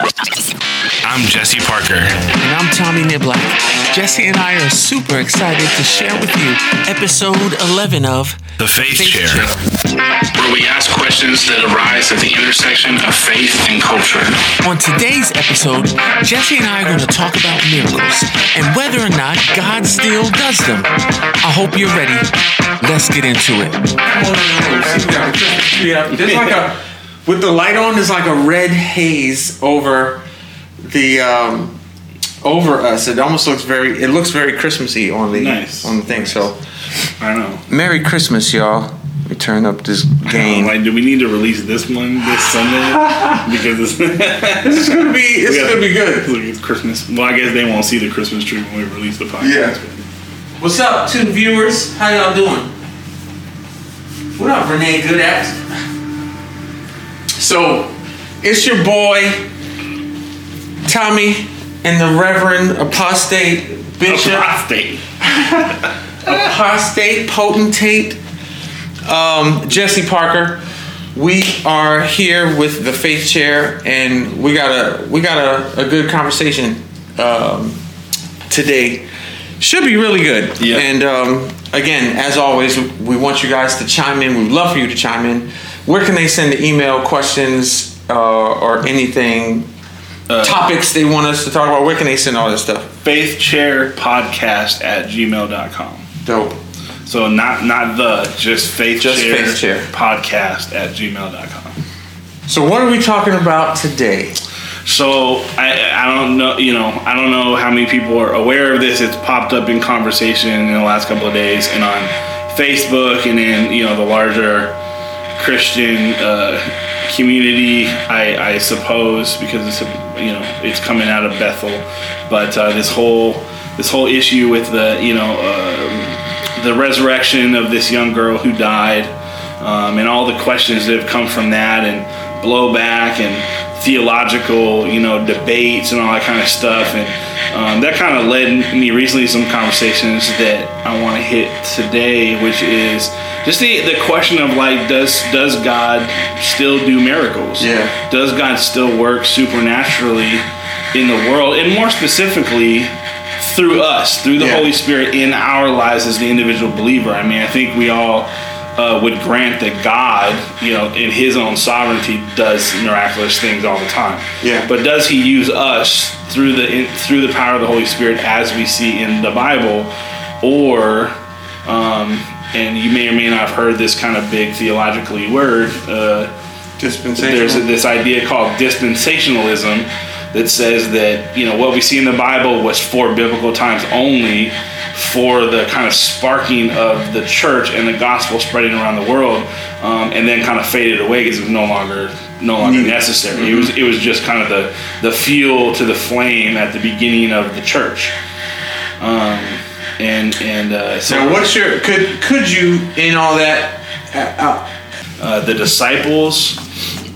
I'm Jesse Parker. And I'm Tommy Niblack. Jesse and I are super excited to share with you episode 11 of The Faith, Faith Chair, Chair. where we ask questions that arise at the intersection of faith and culture. On today's episode, Jesse and I are going to talk about miracles and whether or not God still does them. I hope you're ready. Let's get into it. There's like a with the light on. There's like a red haze over the um, over us. It almost looks very. It looks very Christmassy on the Nice. on the thing. So, I know. Merry Christmas, y'all. Let me turn up this gain. Like, do we need to release this one this Sunday? because it's, This is gonna be. This is gonna be good. Look, it's Christmas. Well, I guess they won't see the Christmas tree when we release the podcast. Yeah. What's up, two viewers? How y'all doing? What up, Renee Good at? So, it's your boy, Tommy, and the Reverend Apostate Bishop, Apostate. Apostate Potentate, um, Jesse Parker. We are here with the Faith Chair, and we got a we got a, a good conversation um, today. Should be really good. Yeah. And um, again, as always, we want you guys to chime in. We'd love for you to chime in. Where can they send the email questions uh, or anything? topics they want us to talk about. Where can they send all this stuff? Faith Chair Podcast at gmail.com. Dope. So not not the just Faith Just Chair, Faith Chair. Podcast at gmail.com. So what are we talking about today? So I I don't know you know I don't know how many people are aware of this. It's popped up in conversation in the last couple of days and on Facebook and in you know the larger Christian uh, community. I, I suppose because it's you know it's coming out of Bethel, but uh, this whole this whole issue with the you know uh, the resurrection of this young girl who died um, and all the questions that have come from that and blowback and theological you know debates and all that kind of stuff and um, that kind of led me recently to some conversations that I want to hit today which is just the, the question of like does does God still do miracles Yeah. does God still work supernaturally in the world and more specifically through us through the Yeah. Holy Spirit in our lives as the individual believer I mean I think we all uh, would grant that God, you know, in His own sovereignty, does miraculous things all the time. Yeah. But does He use us through the in, through the power of the Holy Spirit, as we see in the Bible, or, um, and you may or may not have heard this kind of big theologically word. Uh, Dispensation. there's this idea called dispensationalism that says that you know what we see in the Bible was for biblical times only, for the kind of sparking of the church and the gospel spreading around the world, um, and then kind of faded away because it was no longer no longer necessary. It was it was just kind of the the fuel to the flame at the beginning of the church. Um, and and uh, so now, what's your could could you in all that? Uh, uh, uh, the disciples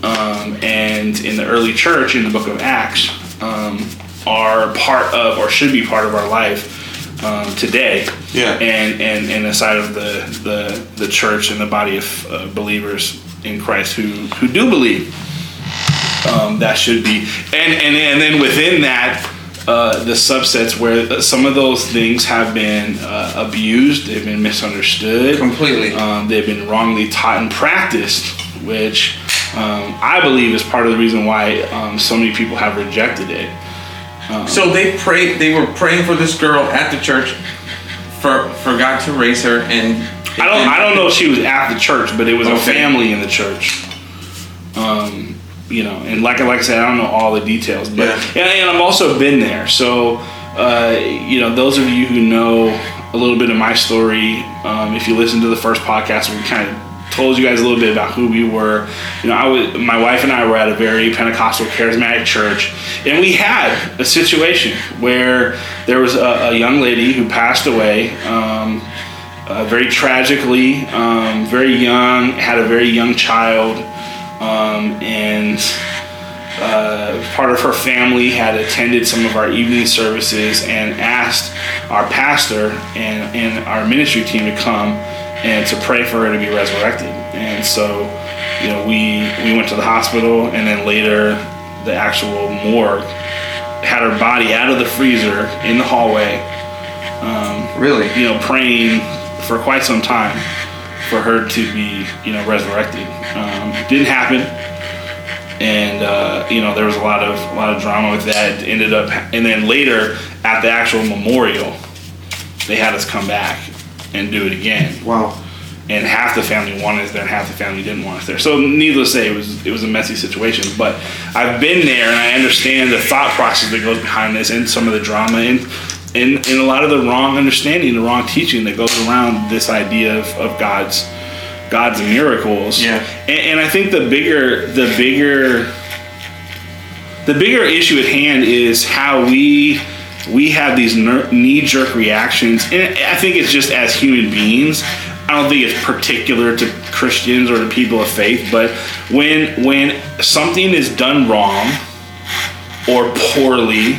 um, and in the early church in the book of Acts um, are part of or should be part of our life um, today. Yeah. And and and aside of the the the church and the body of uh, believers in Christ who who do believe. Um, that should be, and and and then within that, uh, the subsets where uh, some of those things have been uh, abused, they've been misunderstood, Completely. Um, they've been wrongly taught and practiced, which um, I believe is part of the reason why um, so many people have rejected it. So they prayed. They were praying for this girl at the church for for God to raise her, and I don't I don't know if she was at the church, but it was a family in the church. Um, you know, and like like I said, I don't know all the details, but Yeah. and, and I've also been there. So, uh, you know, those of you who know a little bit of my story, um, if you listen to the first podcast, we kind of told you guys a little bit about who we were. You know, I was my wife and I were at a very Pentecostal charismatic church, and we had a situation where there was a, a young lady who passed away. Um, uh, very tragically, um, very young, had a very young child, um, and uh, part of her family had attended some of our evening services and asked our pastor and, and our ministry team to come and to pray for her to be resurrected. And so, you know, we we went to the hospital, and then later the actual morgue, had her body out of the freezer in the hallway. Really? You know, praying for quite some time for her to be, you know, resurrected. Um, didn't happen, and uh, you know there was a lot of a lot of drama with that. It ended up, and then later at the actual memorial, they had us come back and do it again Wow. and half the family wanted us there and half the family didn't want us there. So needless to say, it was it was a messy situation. But I've been there and I understand the thought process that goes behind this and some of the drama and and, and a lot of the wrong understanding, the wrong teaching that goes around this idea of, of God's God's miracles. Yeah. And, and I think the bigger the bigger the bigger issue at hand is how we we have these knee jerk reactions, and I think it's just as human beings. I don't think it's particular to Christians or to people of faith, but when when something is done wrong or poorly,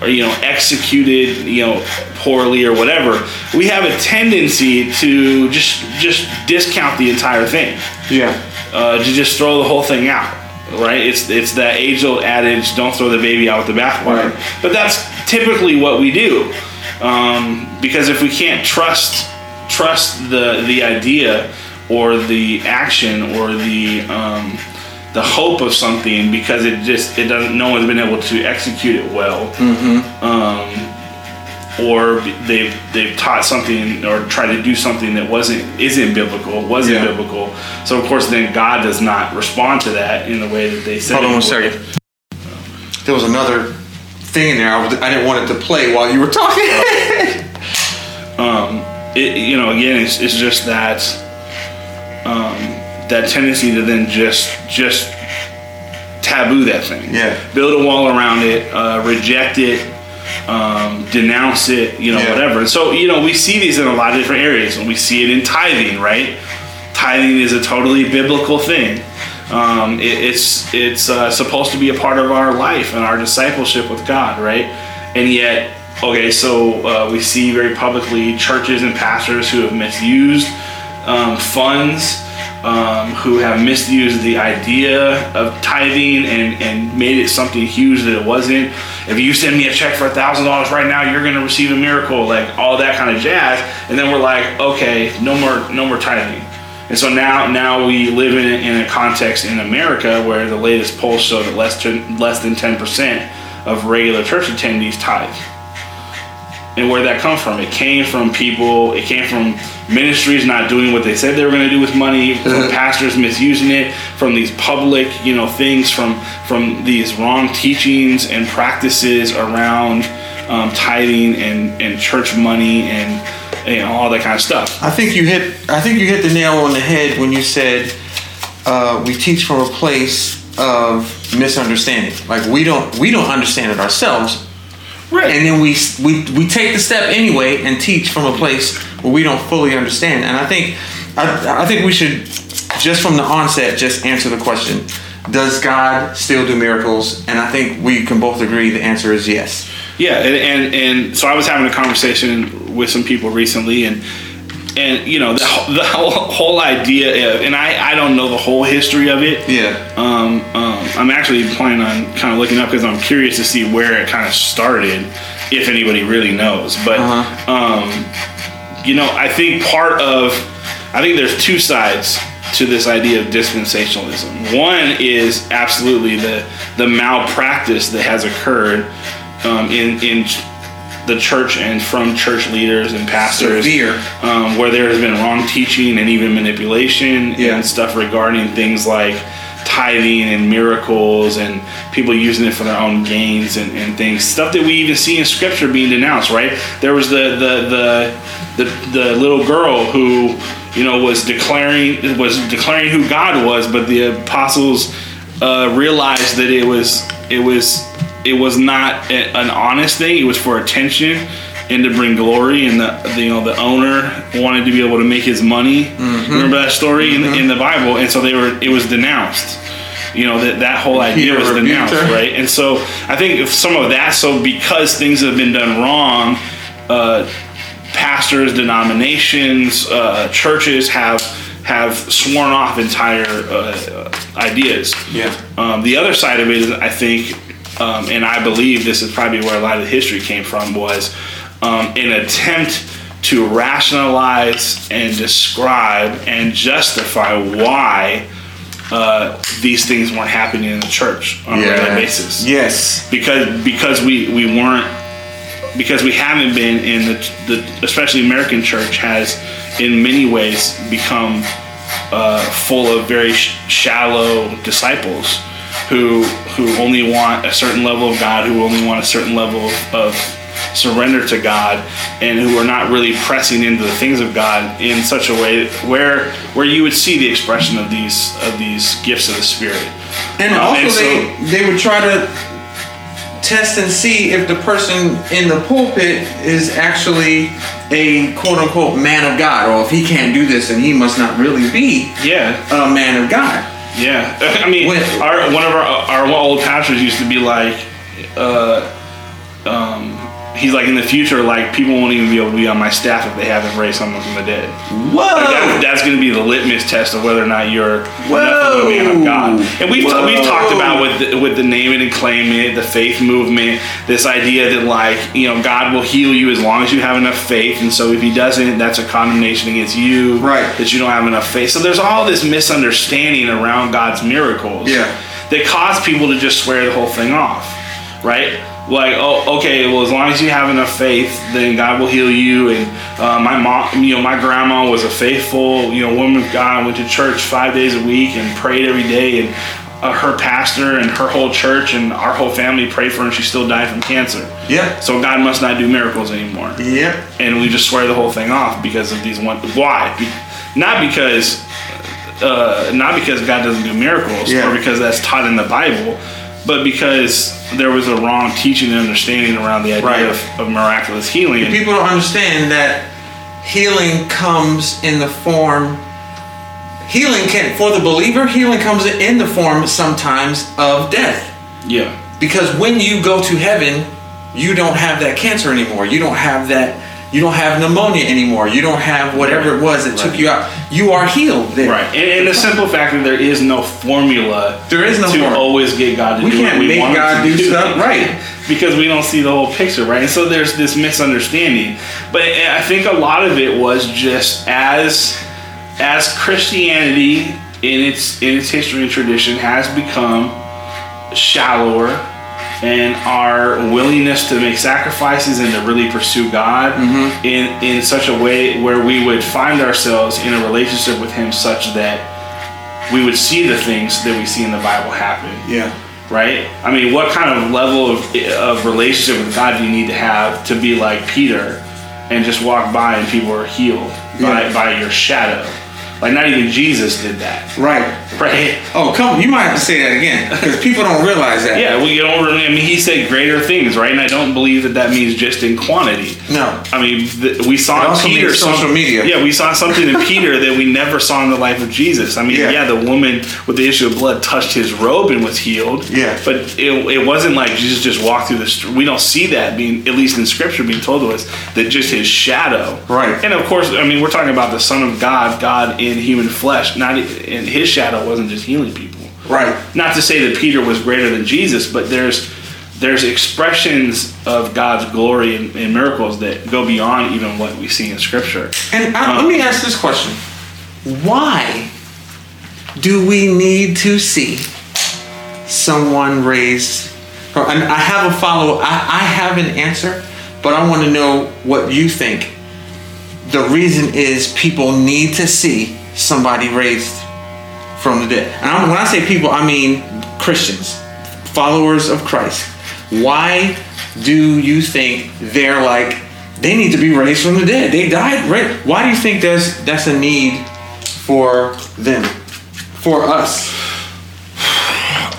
or you know executed you know poorly or whatever, we have a tendency to just just discount the entire thing Yeah. uh, to just throw the whole thing out. Right? It's it's that age old adage: "Don't throw the baby out with the bathwater." Right. But that's typically what we do, um, because if we can't trust trust the the idea or the action or the um, the hope of something because it just it doesn't no one's been able to execute it well um, or they've they've taught something or tried to do something that wasn't isn't biblical wasn't Yeah. biblical so of course then God does not respond to that in the way that they said Hold on one second. There was another in there. I, was, I didn't want it to play while you were talking. it, you know, again, it's, it's just that um, that tendency to then just just taboo that thing. Yeah. Build a wall around it, uh, reject it, um, denounce it, you know, Yeah. whatever. So, you know, we see these in a lot of different areas, and we see it in tithing, right? Tithing is a totally biblical thing. Um, it, it's it's uh, supposed to be a part of our life and our discipleship with God, right? And yet, okay, so uh, we see very publicly churches and pastors who have misused um, funds, um, who have misused the idea of tithing and, and made it something huge that it wasn't. If you send me a check for a thousand dollars right now, you're gonna receive a miracle, like all that kind of jazz. And then we're like, okay, no more, no more tithing. And so now, now we live in a, in a context in America where the latest polls show that less than less than ten percent of regular church attendees tithe. And where that come from? It came from people. It came from ministries not doing what they said they were going to do with money. From pastors misusing it. From these public, you know, things. From from these wrong teachings and practices around um, tithing and and church money and you know, all that kind of stuff. I think you hit. I think you hit the nail on the head when you said uh, we teach from a place of misunderstanding. Like we don't we don't understand it ourselves, Right. and then we we we take the step anyway and teach from a place where we don't fully understand. And I think I, I think we should just from the onset just answer the question: Does God still do miracles? And I think we can both agree the answer is yes. Yeah, and, and and so I was having a conversation with some people recently, and and you know the whole- the whole, whole idea, of, and I I don't know the whole history of it. Yeah. Um, um, I'm actually planning on kind of looking up because I'm curious to see where it kind of started, if anybody really knows. But Uh-huh. um, you know, I think part of I think there's two sides to this idea of dispensationalism. One is absolutely the the malpractice that has occurred um, in in the church and from church leaders and pastors, Severe. um, where there has been wrong teaching and even manipulation Yeah. and stuff regarding things like tithing and miracles and people using it for their own gains and, and things stuff that we even see in scripture being denounced right there was the the the the, the little girl who you know was declaring was declaring who god was but the apostles uh, realized that it was it was it was not a- an honest thing. It was for attention and to bring glory and the, the you know the owner wanted to be able to make his money. Remember that story in, in the bible? And so they were it was denounced. You know that that whole idea Peter was denounced her. right? And so i think if some of that so because things have been done wrong uh, pastors denominations uh, churches have have sworn off entire uh, ideas. Yeah. Um, the other side of it is, I think, um, and I believe this is probably where a lot of the history came from, was um, an attempt to rationalize and describe and justify why uh, these things weren't happening in the church on a regular basis. Yes. because because we we weren't because we haven't been in the, the especially American church has in many ways become uh, full of very sh- shallow disciples who who only want a certain level of God who only want a certain level of, surrender to God and who are not really pressing into the things of God in such a way where where you would see the expression of these of these gifts of the Spirit And Um, also, and so- they they would try to test and see if the person in the pulpit is actually a quote unquote man of God, or if he can't do this, then he must not really be yeah a man of God. Yeah, I mean, When- our one of our our old pastors used to be like, uh, um, he's like in the future, like people won't even be able to be on my staff if they haven't raised someone from the dead. Whoa! Like that, that's going to be the litmus test of whether or not you're enough of a man of God. And we've Whoa. we've talked about with the, with the name it and claim it, the faith movement, this idea that like you know God will heal you as long as you have enough faith, and so if He doesn't, that's a condemnation against you. Right. That you don't have enough faith. So there's all this misunderstanding around God's miracles. Yeah. That cause people to just swear the whole thing off, right? Like, oh, okay, well, as long as you have enough faith, then God will heal you. And uh, my mom, you know, my grandma was a faithful, you know, woman of God. Went to church five days a week and prayed every day. And uh, her pastor and her whole church and our whole family prayed for her, and she still died from cancer. Yeah. So God must not do miracles anymore yeah and we just swear the whole thing off because of these one. Why? Be, not because, uh, not because God doesn't do miracles Yeah. or because that's taught in the Bible, but because there was a wrong teaching and understanding around the idea Right. of, of miraculous healing. And- People don't understand that healing comes in the form. Healing can, for the believer, healing comes in the form sometimes of death. yeah, Because when you go to heaven, you don't have that cancer anymore. You don't have that. You don't have pneumonia anymore. You don't have whatever it was that took you out. You are healed. There. right. And, and the simple fact that there is no formula. There is no to formula. always get God to We do can't what we make want God to do stuff, right. because we don't see the whole picture, right? And so there's this misunderstanding. But eh, I think a lot of it was just as as Christianity in its in its history and tradition has become shallower and our willingness to make sacrifices and to really pursue God Mm-hmm. in in such a way where we would find ourselves in a relationship with him such that we would see the things that we see in the Bible happen Yeah. right? I mean, what kind of level of, of relationship with God do you need to have to be like Peter and just walk by and people are healed by, by your shadow? Like, not even Jesus did that, Right. right? Oh, come. You might have to say that again because people don't realize that. Yeah, we don't really, I mean, he said greater things, right? And I don't believe that that means just in quantity. No. I mean, th- we saw It in also Peter means social some- media. Yeah, we saw something in Peter that we never saw in the life of Jesus. I mean, Yeah. yeah, the woman with the issue of blood touched his robe and was healed. Yeah. but it, it wasn't like Jesus just walked through the. St- we don't see that being, at least in Scripture, being told to us that just his shadow. Right. And of course, I mean, we're talking about the Son of God, God in human flesh. Not and his shadow wasn't just healing people Right. not to say that Peter was greater than Jesus, but there's there's expressions of God's glory and, and miracles that go beyond even what we see in Scripture. And I, let me ask this question: Why do we need to see someone raised? or- And I have a follow. I, I have an answer, but I want to know what you think. The reason is people need to see somebody raised from the dead. And when I say people, I mean Christians, followers of Christ. Why do you think they're like they need to be raised from the dead? They died, right? Why do you think there's that's a need for them, for us?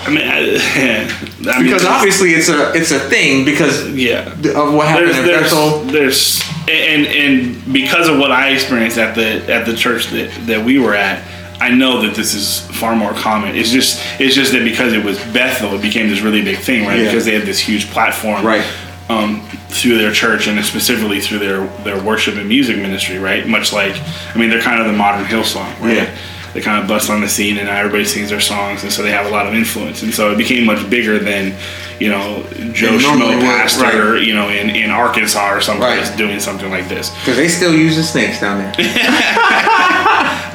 I mean, I, I mean, Because obviously it's a it's a thing because yeah. of what happened There's, at there's, Bethel. there's and and because of what I experienced at the at the church that, that we were at, I know that this is far more common. It's just it's just that because it was Bethel, it became this really big thing, right? Yeah. Because they had this huge platform, Right. Um, through their church and specifically through their their worship and music ministry, right? Much like, I mean, they're kind of the modern Hillsong, right? Yeah. They kind of bust on the scene, and now everybody sings their songs, and so they have a lot of influence, and so it became much bigger than you know Joe Schmo pastor, right. you know, in, in Arkansas or someplace Right. doing something like this. Because they still using snakes down there.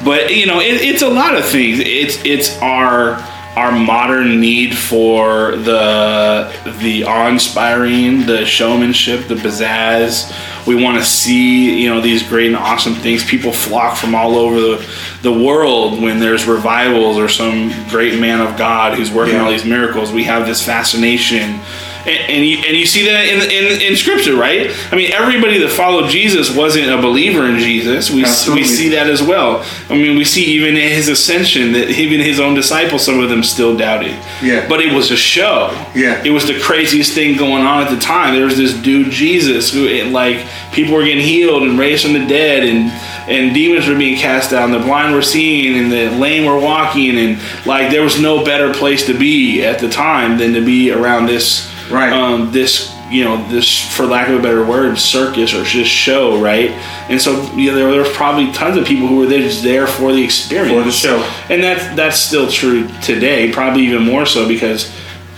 But you know, it, it's a lot of things. It's it's our our modern need for the the awe-inspiring, the showmanship, the pizzazz. We want to see you know these great and awesome things. People flock from all over the the world when there's revivals or some great man of God who's working Yeah. all these miracles. We have this fascination. And, and, you, and you see that in, in, in scripture, right? I mean, everybody that followed Jesus wasn't a believer in Jesus. We, Absolutely. we see that as well. I mean, we see even in his ascension that even his own disciples, some of them still doubted. Yeah. But it was a show. Yeah. It was the craziest thing going on at the time. There was this dude Jesus who, it, like, people were getting healed and raised from the dead, and and demons were being cast out, and the blind were seeing, and the lame were walking, and like there was no better place to be at the time than to be around this. Right. Um, this you know this for lack of a better word circus or just show right and so you know, there, there was probably tons of people who were there just there for the experience For the show. and that's that's still true today probably even more so because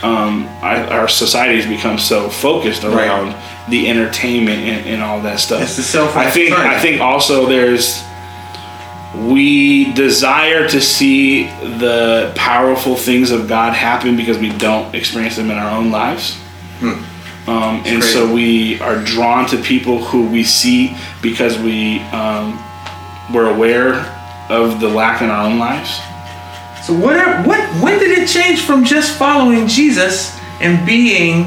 um, our, our society has become so focused Right. around the entertainment and, and all that stuff It's the self- I think right. I think also there's we desire to see the powerful things of God happen because we don't experience them in our own lives. Um, and Hmm. crazy. so we are drawn to people who we see because we um, we're aware of the lack in our own lives. So what? What? When did it change from just following Jesus and being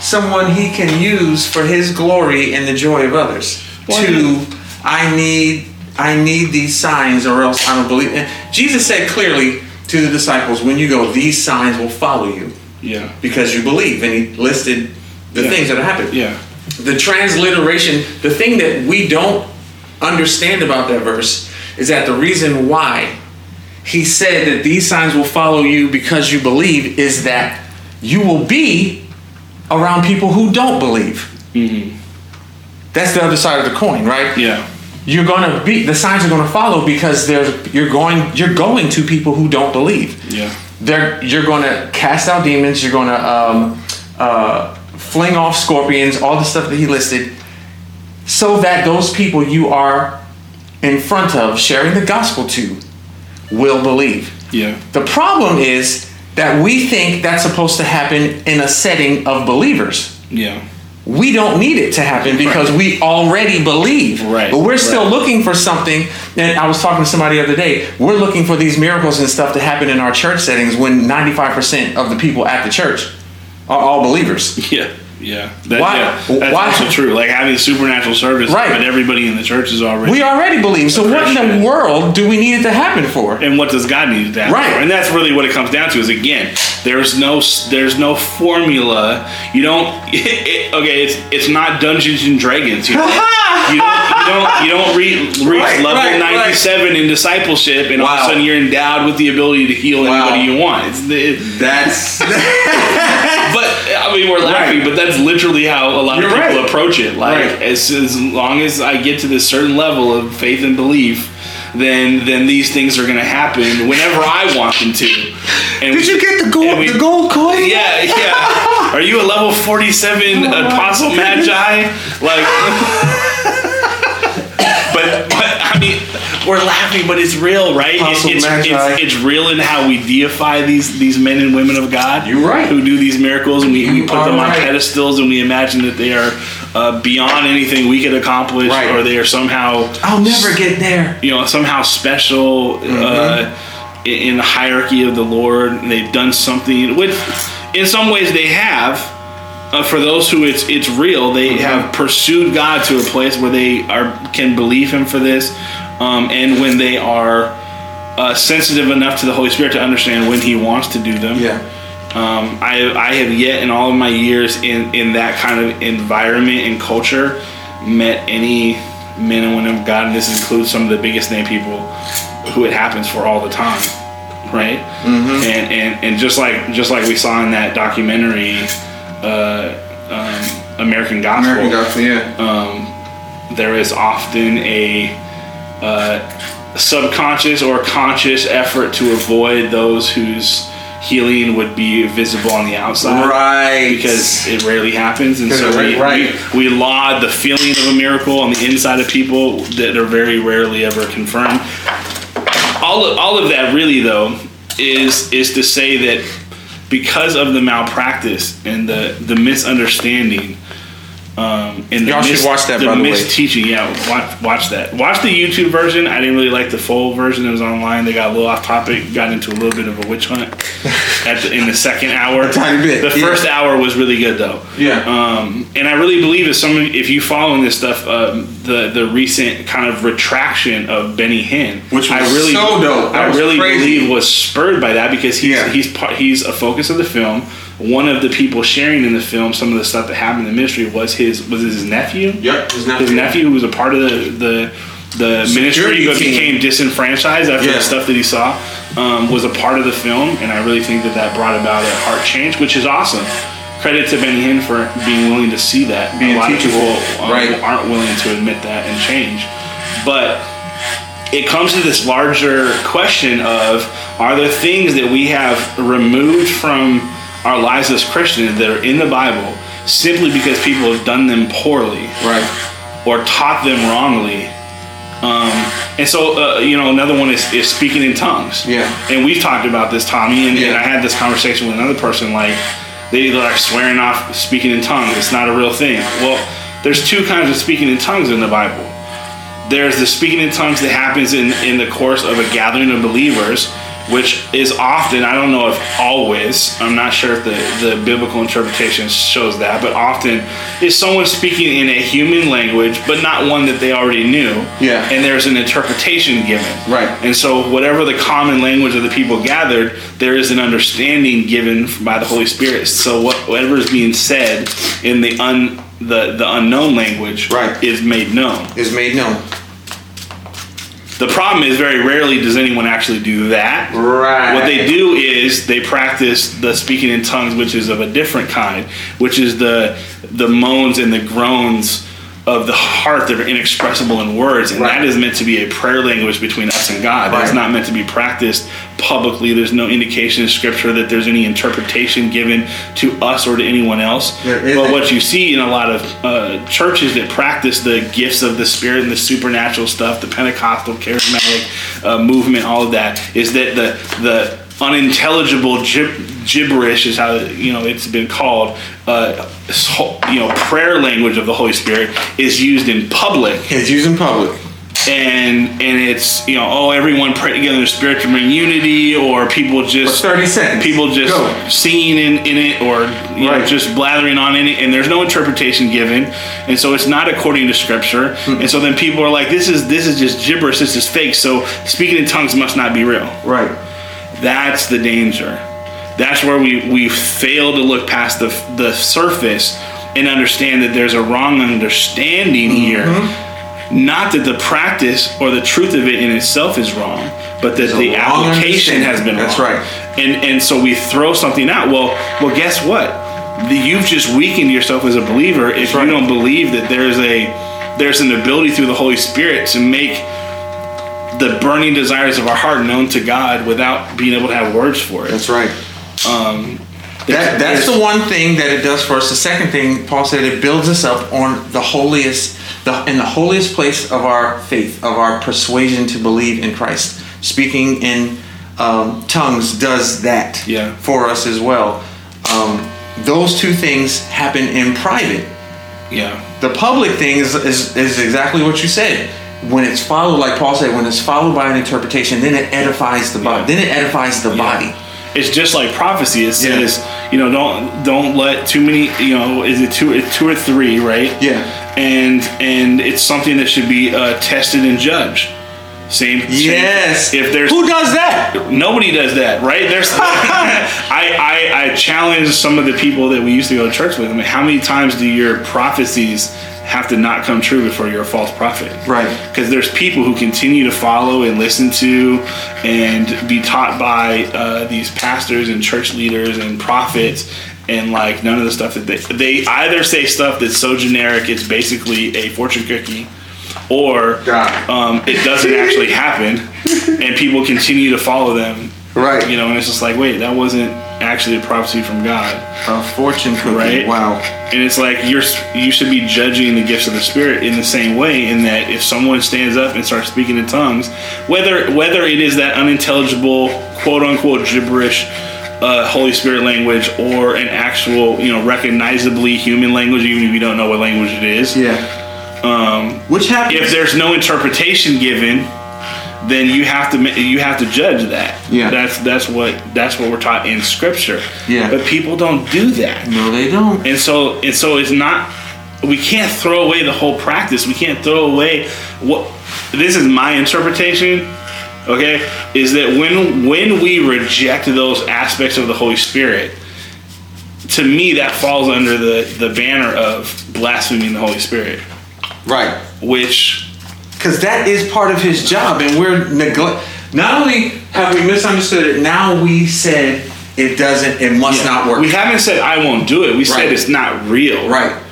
someone He can use for His glory and the joy of others Well, to I need I need these signs or else I don't believe. And Jesus said clearly to the disciples, "When you go, these signs will follow you Yeah. because you believe." And He listed the Yeah. things that happened. Yeah. the transliteration, the thing that we don't understand about that verse is that the reason why he said that these signs will follow you because you believe is that you will be around people who don't believe. Mm-hmm. That's the other side of the coin, right? Yeah. You're gonna be the signs are gonna follow because there's you're going you're going to people who don't believe Yeah. they're you're going to cast out demons you're going to um, uh, fling off scorpions all the stuff that he listed so that those people you are in front of sharing the gospel to will believe Yeah. the problem is that we think that's supposed to happen in a setting of believers Yeah. We don't need it to happen because we already believe. Right, But we're still right. looking for something. And I was talking to somebody the other day. We're looking for these miracles and stuff to happen in our church settings when 95% of the people at the church are all believers. Yeah. Yeah. That, Why- yeah. That's why- also true. Like having supernatural service, Right. but everybody in the church is already. We already believe. So what in the world do we need it to happen for? and what does God need to happen? Right. for? And that's really what it comes down to. Is again, there's no there's no formula. You don't. It, okay, it's it's not Dungeons and Dragons. You, know? you don't you don't you don't re, reach Right, level right, right. 97 in discipleship, and all of a sudden you're endowed with the ability to heal Wow. anybody you want. It's the, That's but I mean, we're laughing, but that's literally how a lot You're of people right. approach it. Like, Right. as, as long as I get to this certain level of faith and belief, then then these things are to happen whenever I want them to. And Did you get the gold we- the gold coin? Yeah, yeah. Are you a level forty-seven uh, oh apostle magi? Like, we're laughing, but it's real, right? Apostle it's, it's, it's real in how we deify these these men and women of God. You're right. Who do these miracles, and we, we put them on pedestals, and we imagine that they are uh, beyond anything we could accomplish, Right. or they are somehow I'll never get there. you know somehow special Mm-hmm. uh, in, in the hierarchy of the Lord. And they've done something which, in some ways, they have. Uh, for those who it's it's real, they Mm-hmm. have pursued God to a place where they are can believe Him for this, um, and when they are uh, sensitive enough to the Holy Spirit to understand when He wants to do them. Yeah. Um, I, I have yet in all of my years in, in that kind of environment and culture met any men and women of God, and this includes some of the biggest name people who it happens for all the time, right? Mm-hmm. And, and and just like just like we saw in that documentary, uh, um, American Gospel, American Gospel, yeah. um, there is often a uh, subconscious or conscious effort to avoid those whose healing would be visible on the outside. Right. Because it rarely happens. And so we, Right. we, we laud the feeling of a miracle on the inside of people that are very rarely ever confirmed. All of, all of that really though is is to say that because of the malpractice and the, the misunderstanding um, and the Y'all should watch that, the by the way. misteaching. Yeah, watch watch that. Watch the YouTube version. I didn't really like the full version that was online. They got a little off topic. Got into a little bit of a witch hunt at the, in the second hour. tiny bit, The yeah. first hour was really good though. Yeah. Um, and I really believe if some if you following this stuff, um, the the recent kind of retraction of Benny Hinn, Which was I really so dope. I really crazy. believe was spurred by that because he's Yeah. he's part, he's a focus of the film. One of the people sharing in the film some of the stuff that happened in the ministry was his was his nephew. Yep, his nephew. His nephew who was a part of the the, the ministry but became disenfranchised after Yeah. the stuff that he saw um, was a part of the film, and I really think that that brought about a heart change, which is awesome. Credit to Benny Hinn for being willing to see that. Being a lot teachable, of people um, right. aren't willing to admit that and change, but it comes to this larger question of are there things that we have removed from our lives as Christians that are in the Bible simply because people have done them poorly Right. or taught them wrongly? Um, and so, uh, you know, another one is, is speaking in tongues. Yeah. And we've talked about this, Tommy, and, and I had this conversation with another person. Like, they like swearing off speaking in tongues. It's not a real thing. Well, there's two kinds of speaking in tongues in the Bible there's the speaking in tongues that happens in, in the course of a gathering of believers, which is often, I don't know if always, I'm not sure if the, the biblical interpretation shows that, but often is someone speaking in a human language, but not one that they already knew. Yeah. And there's an interpretation given. Right. And so, whatever the common language of the people gathered, there is an understanding given by the Holy Spirit. So, whatever is being said in the un the, the unknown language Right. is made known. Is made known. The problem is very rarely does anyone actually do that. Right. What they do is they practice the speaking in tongues, which is of a different kind, which is the the moans and the groans of the heart that are inexpressible in words, and Right. that is meant to be a prayer language between us and God. That's not meant to be practiced publicly. There's no indication in Scripture that there's any interpretation given to us or to anyone else. But what you see in a lot of uh, churches that practice the gifts of the Spirit and the supernatural stuff, the Pentecostal charismatic uh, movement, all of that, is that the the unintelligible gib- gibberish is how you know it's been called. Uh, you know, prayer language of the Holy Spirit is used in public It's used in public. and and it's you know oh everyone pray together in spirit to bring unity or people just 30 seconds. people just Go. singing in, in it or you know, just blathering on in it and there's no interpretation given and so it's not according to scripture Hmm. and so then people are like this is this is just gibberish this is fake so speaking in tongues must not be real Right. that's the danger. That's where we we fail to look past the the surface and understand that there's a wrong understanding here. Not that the practice or the truth of it in itself is wrong, but that the application has been wrong. That's wrong. right. And and so we throw something out. Well, well, guess what? The, you've just weakened yourself as a believer if right. you don't believe that there's a there's an ability through the Holy Spirit to make the burning desires of our heart known to God without being able to have words for it. That's right. Um, That, that's the one thing that it does for us. The second thing, Paul said, it builds us up on the holiest, the in the holiest place of our faith, of our persuasion to believe in Christ. Speaking in um, tongues does that Yeah. for us as well. Um, those two things happen in private. yeah, The public thing is, is, is exactly what you said. When it's followed, like Paul said, when it's followed by an interpretation, then it edifies the body. Yeah. Then it edifies the body. It's just like prophecy. It Yeah. says, you know, don't don't let too many, you know, is it two, it's two or three, right? Yeah. And and it's something that should be uh, tested and judged. Same. same- Yes. If there's who does that? Nobody does that, right? There's, I, I, I challenge some of the people that we used to go to church with. I mean, how many times do your prophecies have to not come true before you're a false prophet? Right. Because there's people who continue to follow and listen to and be taught by uh, these pastors and church leaders and prophets. And like none of the stuff that they they either say stuff that's so generic it's basically a fortune cookie, or um, it doesn't actually happen, and people continue to follow them. Right. You know, and it's just like, wait, that wasn't actually a prophecy from God, A fortune cookie. Right. Wow. and it's like you're you should be judging the gifts of the Spirit in the same way. In that, if someone stands up and starts speaking in tongues, whether whether it is that unintelligible quote unquote gibberish. Uh, Holy Spirit language or an actual, you know, recognizably human language, even if you don't know what language it is. Yeah. Um, Which happens. if there's no interpretation given, then you have to you have to judge that. Yeah. That's that's what that's what we're taught in scripture. Yeah. But people don't do that. no, they don't. And so and so it's not we can't throw away the whole practice. We can't throw away what this is my interpretation. Okay, is that when when we reject those aspects of the Holy Spirit, to me that falls under the the banner of blaspheming the Holy Spirit, Right. which Because that is part of his job, and we're neglect. Not only have we misunderstood it, now we said it doesn't, it must not work. We haven't said I won't do it. We said it's not real. right.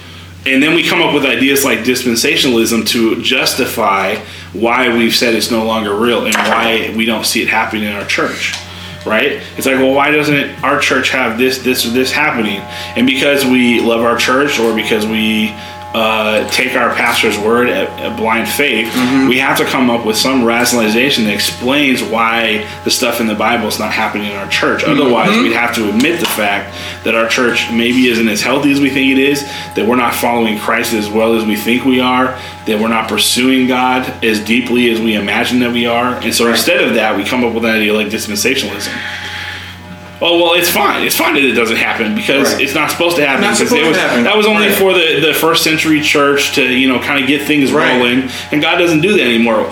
And then we come up with ideas like dispensationalism to justify why we've said it's no longer real and why we don't see it happening in our church. Right? It's like, well, why doesn't our church have this, this, or this happening? And because we love our church or because we uh, take our pastor's word at, at blind faith, mm-hmm. we have to come up with some rationalization that explains why the stuff in the Bible is not happening in our church. Mm-hmm. Otherwise, mm-hmm. we'd have to admit the fact that our church maybe isn't as healthy as we think it is, that we're not following Christ as well as we think we are, that we're not pursuing God as deeply as we imagine that we are. And so instead of that, we come up with an idea like dispensationalism. Oh well, it's fine. It's fine that it doesn't happen because Right. it's not supposed to happen. Not supposed it was, to happen. That was only Right. for the, the first century church to you know kind of get things Right. rolling, and God doesn't do that anymore.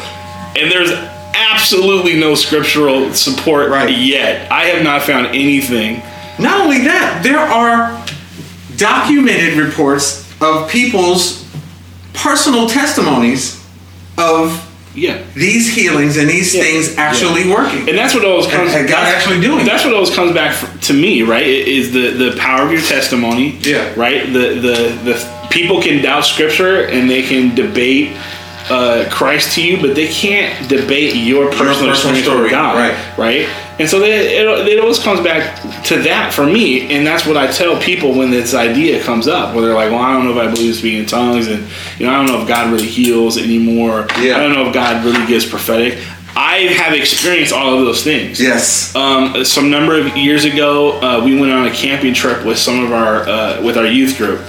And there's absolutely no scriptural support Right. yet. I have not found anything. Not only that, there are documented reports of people's personal testimonies of Yeah. these healings and these Yeah. things actually working. And that's what always comes. and God actually doing. That's what always comes back to me, right? Is the the power of your testimony. Yeah. Right. The the the people can doubt scripture and they can debate uh, Christ to you, but they can't debate your personal, personal story, God. right. Right. And so they, it, it always comes back to that for me, and that's what I tell people when this idea comes up, where they're like, "Well, I don't know if I believe in speaking in tongues, and you know, I don't know if God really heals anymore. Yeah. I don't know if God really gives prophetic." I have experienced all of those things. yes. Um, some number of years ago, uh, we went on a camping trip with some of our uh, with our youth group,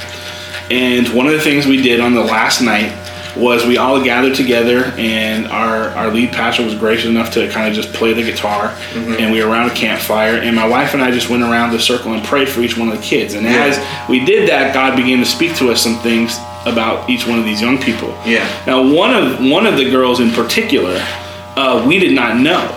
and one of the things we did on the last night was we all gathered together, and our our lead pastor was gracious enough to kind of just play the guitar, and we were around a campfire, and my wife and I just went around the circle and prayed for each one of the kids, and Yeah. as we did that, God began to speak to us some things about each one of these young people. Yeah. Now, one of one of the girls in particular, uh, we did not know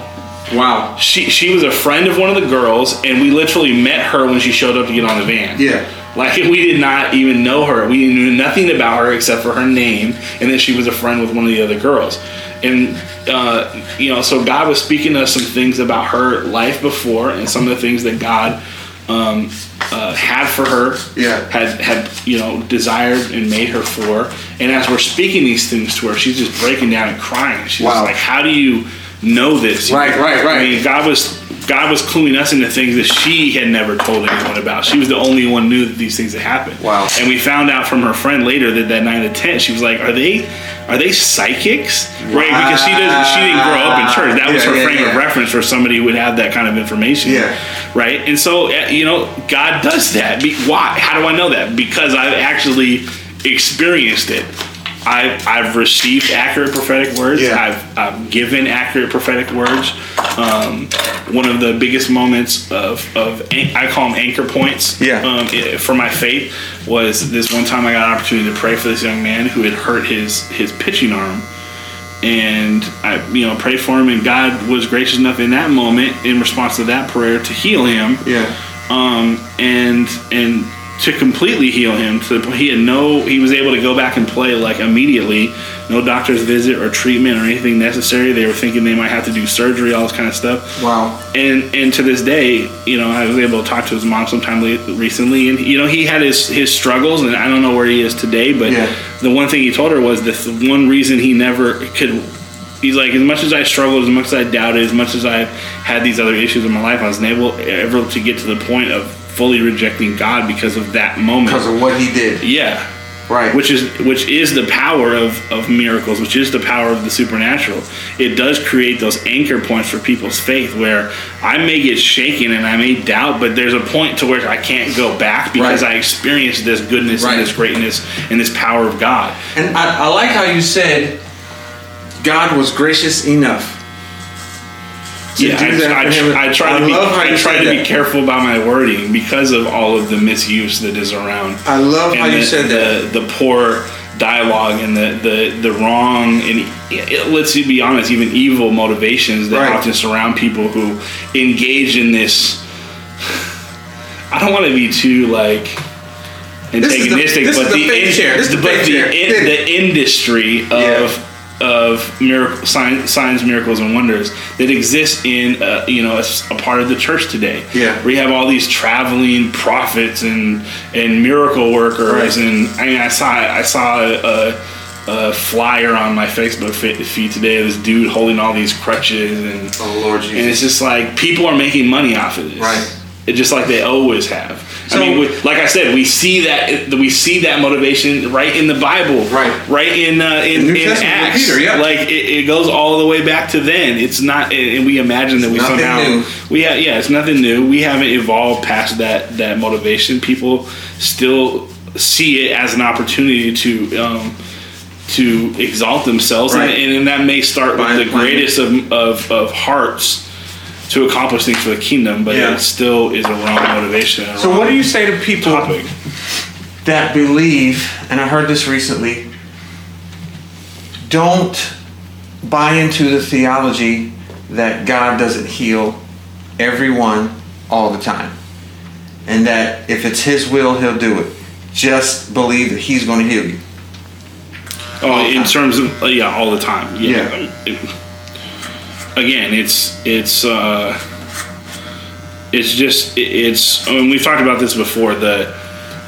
Wow. she she was a friend of one of the girls, and we literally met her when she showed up to get on the van. Yeah. Like we did not even know her. We knew nothing about her except for her name, and then she was a friend with one of the other girls. And uh, you know, so God was speaking to us some things about her life before, and some of the things that God um, uh, had for her. Yeah. Had had you know desired and made her for. And as we're speaking these things to her, she's just breaking down and crying. She's Wow. like, "How do you know this?" Right, right, right. I mean, God was God was cluing us into things that she had never told anyone about. She was the only one who knew that these things had happened. Wow. And we found out from her friend later that that night at tent, she was like, "Are they, are they psychics?" Right? Because she doesn't, she didn't grow up in church. That was her yeah, frame yeah. of reference for somebody who would have that kind of information. Yeah. Right. And so uh, you know, God does that. Why? How do I know that? Because I've actually experienced it. I've, I've received accurate prophetic words. Yeah. I've, I've given accurate prophetic words. Um, one of the biggest moments of, of an- I call them anchor points Yeah. um, i- for my faith was this one time I got an opportunity to pray for this young man who had hurt his his pitching arm and I you know prayed for him and God was gracious enough in that moment in response to that prayer to heal him Yeah. um, and and to completely heal him. To the point he had no, he was able to go back and play like immediately. No doctor's visit or treatment or anything necessary. They were thinking they might have to do surgery, all this kind of stuff. Wow. And and to this day, you know, I was able to talk to his mom sometime recently, and you know, he had his his struggles, and I don't know where he is today, but Yeah. the one thing he told her was the one reason he never could. He's like, as much as I struggled, as much as I doubted, as much as I had these other issues in my life, I was unable ever to get to the point of fully rejecting God because of that moment. Because of what he did. yeah, Right. which is which is the power of, of miracles which is the power of the supernatural it does create those anchor points for people's faith where i may get shaken and i may doubt but there's a point to where i can't go back because Right. i experienced this goodness Right. and this greatness and this power of god And I, I like how you said God was gracious enough. To yeah do that I, for. I, I try I to be, I try to be that. careful about my wording because of all of the misuse that is around I love how and you the, said that. the, the poor dialogue and the, the, the wrong and it- let's be honest, even evil motivations that Right. often surround people who engage in this. I don't want to be too like This is the- antagonistic, is but the the, in- chair. This is the but the, in- the industry of Yeah. Of miracle signs, signs, miracles, and wonders that exist in uh, you know a, a part of the church today. Yeah. we have all these traveling prophets and and miracle workers, Right. and I mean, I saw I saw a, a flyer on my Facebook feed today. of This dude holding all these crutches, and Oh, Lord and it's just like people are making money off of this, Right. It just like they always have. So- I mean, like I said, we see that we see that motivation right in the Bible, Right. Right in uh, in, in Acts, Peter, yeah. Like it, it goes all the way back to then. It's not, and we imagine that we somehow new. we ha- yeah, it's nothing new. We haven't evolved past that that motivation. People still see it as an opportunity to. Um, to exalt themselves, Right. and, and that may start By- with the greatest of, of, of hearts to accomplish things for the kingdom, but Yeah. it still is a wrong motivation. a So, what do you say to people topic? that believe, and I heard this recently, don't buy into the theology that God doesn't heal everyone all the time. And that if it's His will, He'll do it. Just believe that He's going to heal you. Oh, in terms of uh, yeah, all the time. Yeah. Yeah. Again, it's it's uh, it's just it's. I mean, we've talked about this before. The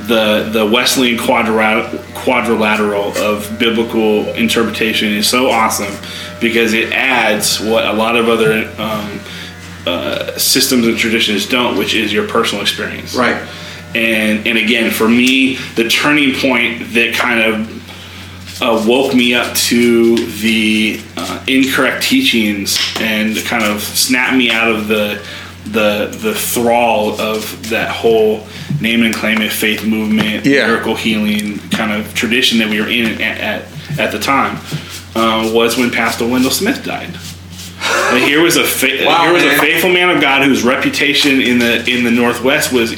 the the Wesleyan quadrilateral quadrilateral of biblical interpretation is so awesome because it adds what a lot of other um, uh, systems and traditions don't, which is your personal experience Right. and and again for me the turning point that kind of uh, woke me up to the uh, incorrect teachings and kind of snapped me out of the the the thrall of that whole name and claim it faith movement Yeah. miracle healing kind of tradition that we were in at at, at the time uh, was when Pastor Wendell Smith died. And here was a fa- Wow, here was man. a faithful man of God whose reputation in the in the Northwest was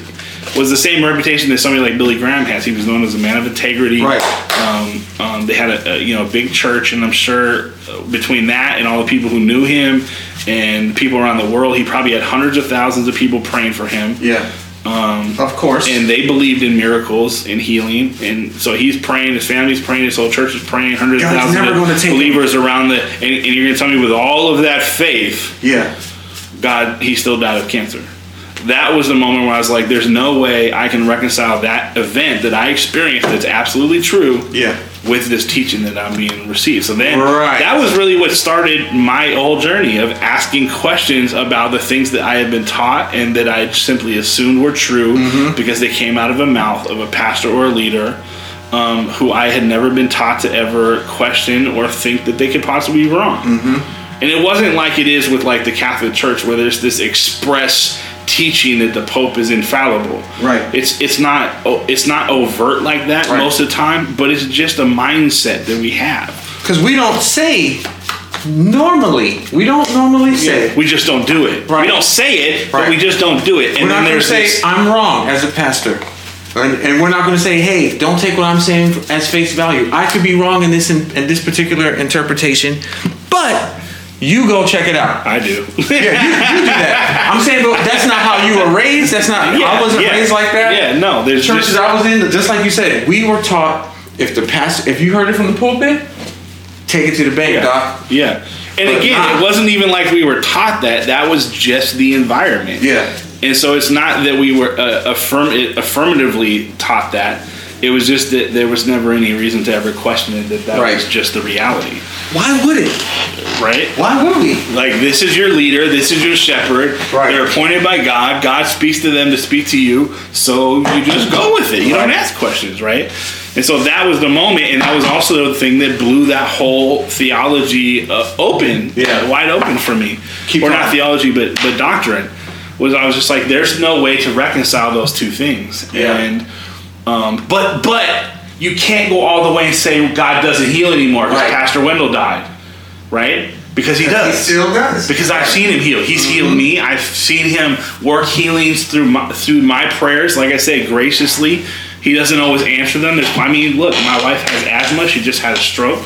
was the same reputation that somebody like Billy Graham has. He was known as a man of integrity. Right. Um, um, they had a, a you know big church, and I'm sure uh, between that and all the people who knew him and people around the world, he probably had hundreds of thousands of people praying for him Yeah. Um, of course. and they believed in miracles and healing, and so he's praying, his family's praying, his whole church is praying, hundreds of thousands of believers around the, and, and you're going to tell me with all of that faith, yeah. God, he still died of cancer. That was the moment where I was like, "There's no way I can reconcile that event that I experienced that's absolutely true Yeah. with this teaching that I'm being received." So then, Right. that was really what started my whole journey of asking questions about the things that I had been taught and that I simply assumed were true Mm-hmm. because they came out of a mouth of a pastor or a leader. Um, who I had never been taught to ever question or think that they could possibly be wrong. And it wasn't like it is with like the Catholic Church where there's this express teaching that the Pope is infallible. Right. It's it's not oh, it's not overt like that Right. most of the time, but it's just a mindset that we have. Because we don't say normally. We don't normally say. We just don't do it. Right. We don't say it, Right. but we just don't do it. And We're not then going to there's say this, I'm wrong as a pastor, and, and we're not going to say, "Hey, don't take what I'm saying as face value." I could be wrong in this in, in this particular interpretation, but you go check it out. I do. Yeah, you, you do that. I'm saying, but that's not how you were raised. That's not. I wasn't yeah. raised like that. Yeah, no. There's churches just, I was in, just like you said, we were taught if the pastor, if you heard it from the pulpit, take it to the bank, yeah. doc. Yeah. And But again, not- it wasn't even like we were taught that. That was just the environment. Yeah. And so it's not that we were uh, affirm- affirmatively taught that. It was just that there was never any reason to ever question it that that Right. was just the reality, Why would it? right? Why would we? Like this is your leader, this is your shepherd. Right. They're appointed by God. God speaks to them to speak to you, so you just go with it. You don't ask questions, right? And so that was the moment, and that was also the thing that blew that whole theology uh, open, Yeah. wide open for me. Keep or going. not theology, but but doctrine. Was I was just like, there's no way to reconcile those two things, Yeah. and um, but but you can't go all the way and say God doesn't heal anymore because Right. Pastor Wendell died, right? Because he does. He still does. Because I've seen him heal. He's Mm-hmm. healed me. I've seen him work healings through my through my prayers. Like I say, graciously. He doesn't always answer them. There's, I mean, look, my wife has asthma. She just had a stroke.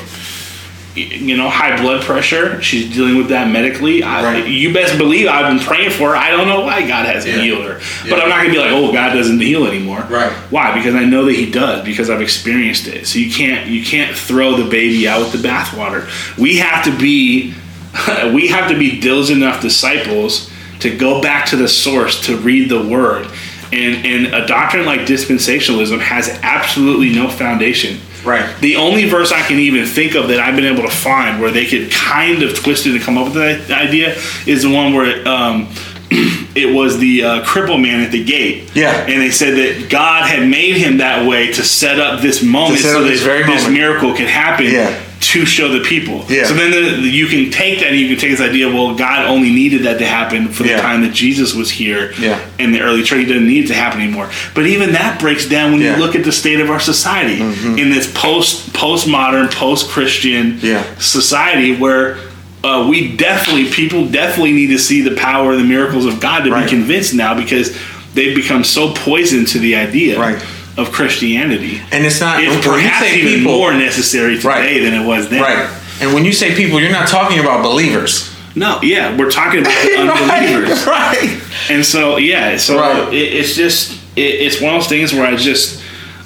You know, high blood pressure. She's dealing with that medically. I, You best believe I've been praying for her. I don't know why God hasn't Yeah. healed her, but I'm not gonna be like, oh, God doesn't heal anymore. Right. Why? Because I know that He does. Because I've experienced it. So you can't you can't throw the baby out with the bathwater. We have to be we have to be diligent enough disciples to go back to the source to read the word. And, and a doctrine like dispensationalism has absolutely no foundation. Right. The only verse I can even think of that I've been able to find where they could kind of twist it and come up with that idea is the one where um, it was the uh, cripple man at the gate. Yeah. And they said that God had made him that way to set up this moment so that this this moment. miracle could happen Yeah. To show the people. Yeah. So then the, you can take that and you can take this idea, well, God only needed that to happen for the Yeah. time that Jesus was here Yeah. in the early church. He doesn't need it to happen anymore. But even that breaks down when Yeah. Mm-hmm. you look at the state of our society in this post postmodern, post Christian society where uh, we definitely people definitely need to see the power and the miracles of God to Right. be convinced now because they've become so poisoned to the idea Right. Of Christianity. And it's not It's when you perhaps say people- more necessary today Right. than it was then. Right. And when you say people, you're not talking about believers. No, yeah, we're talking about the unbelievers. right. Right. And so, yeah, so Right. it, it's just it, it's one of those things where I just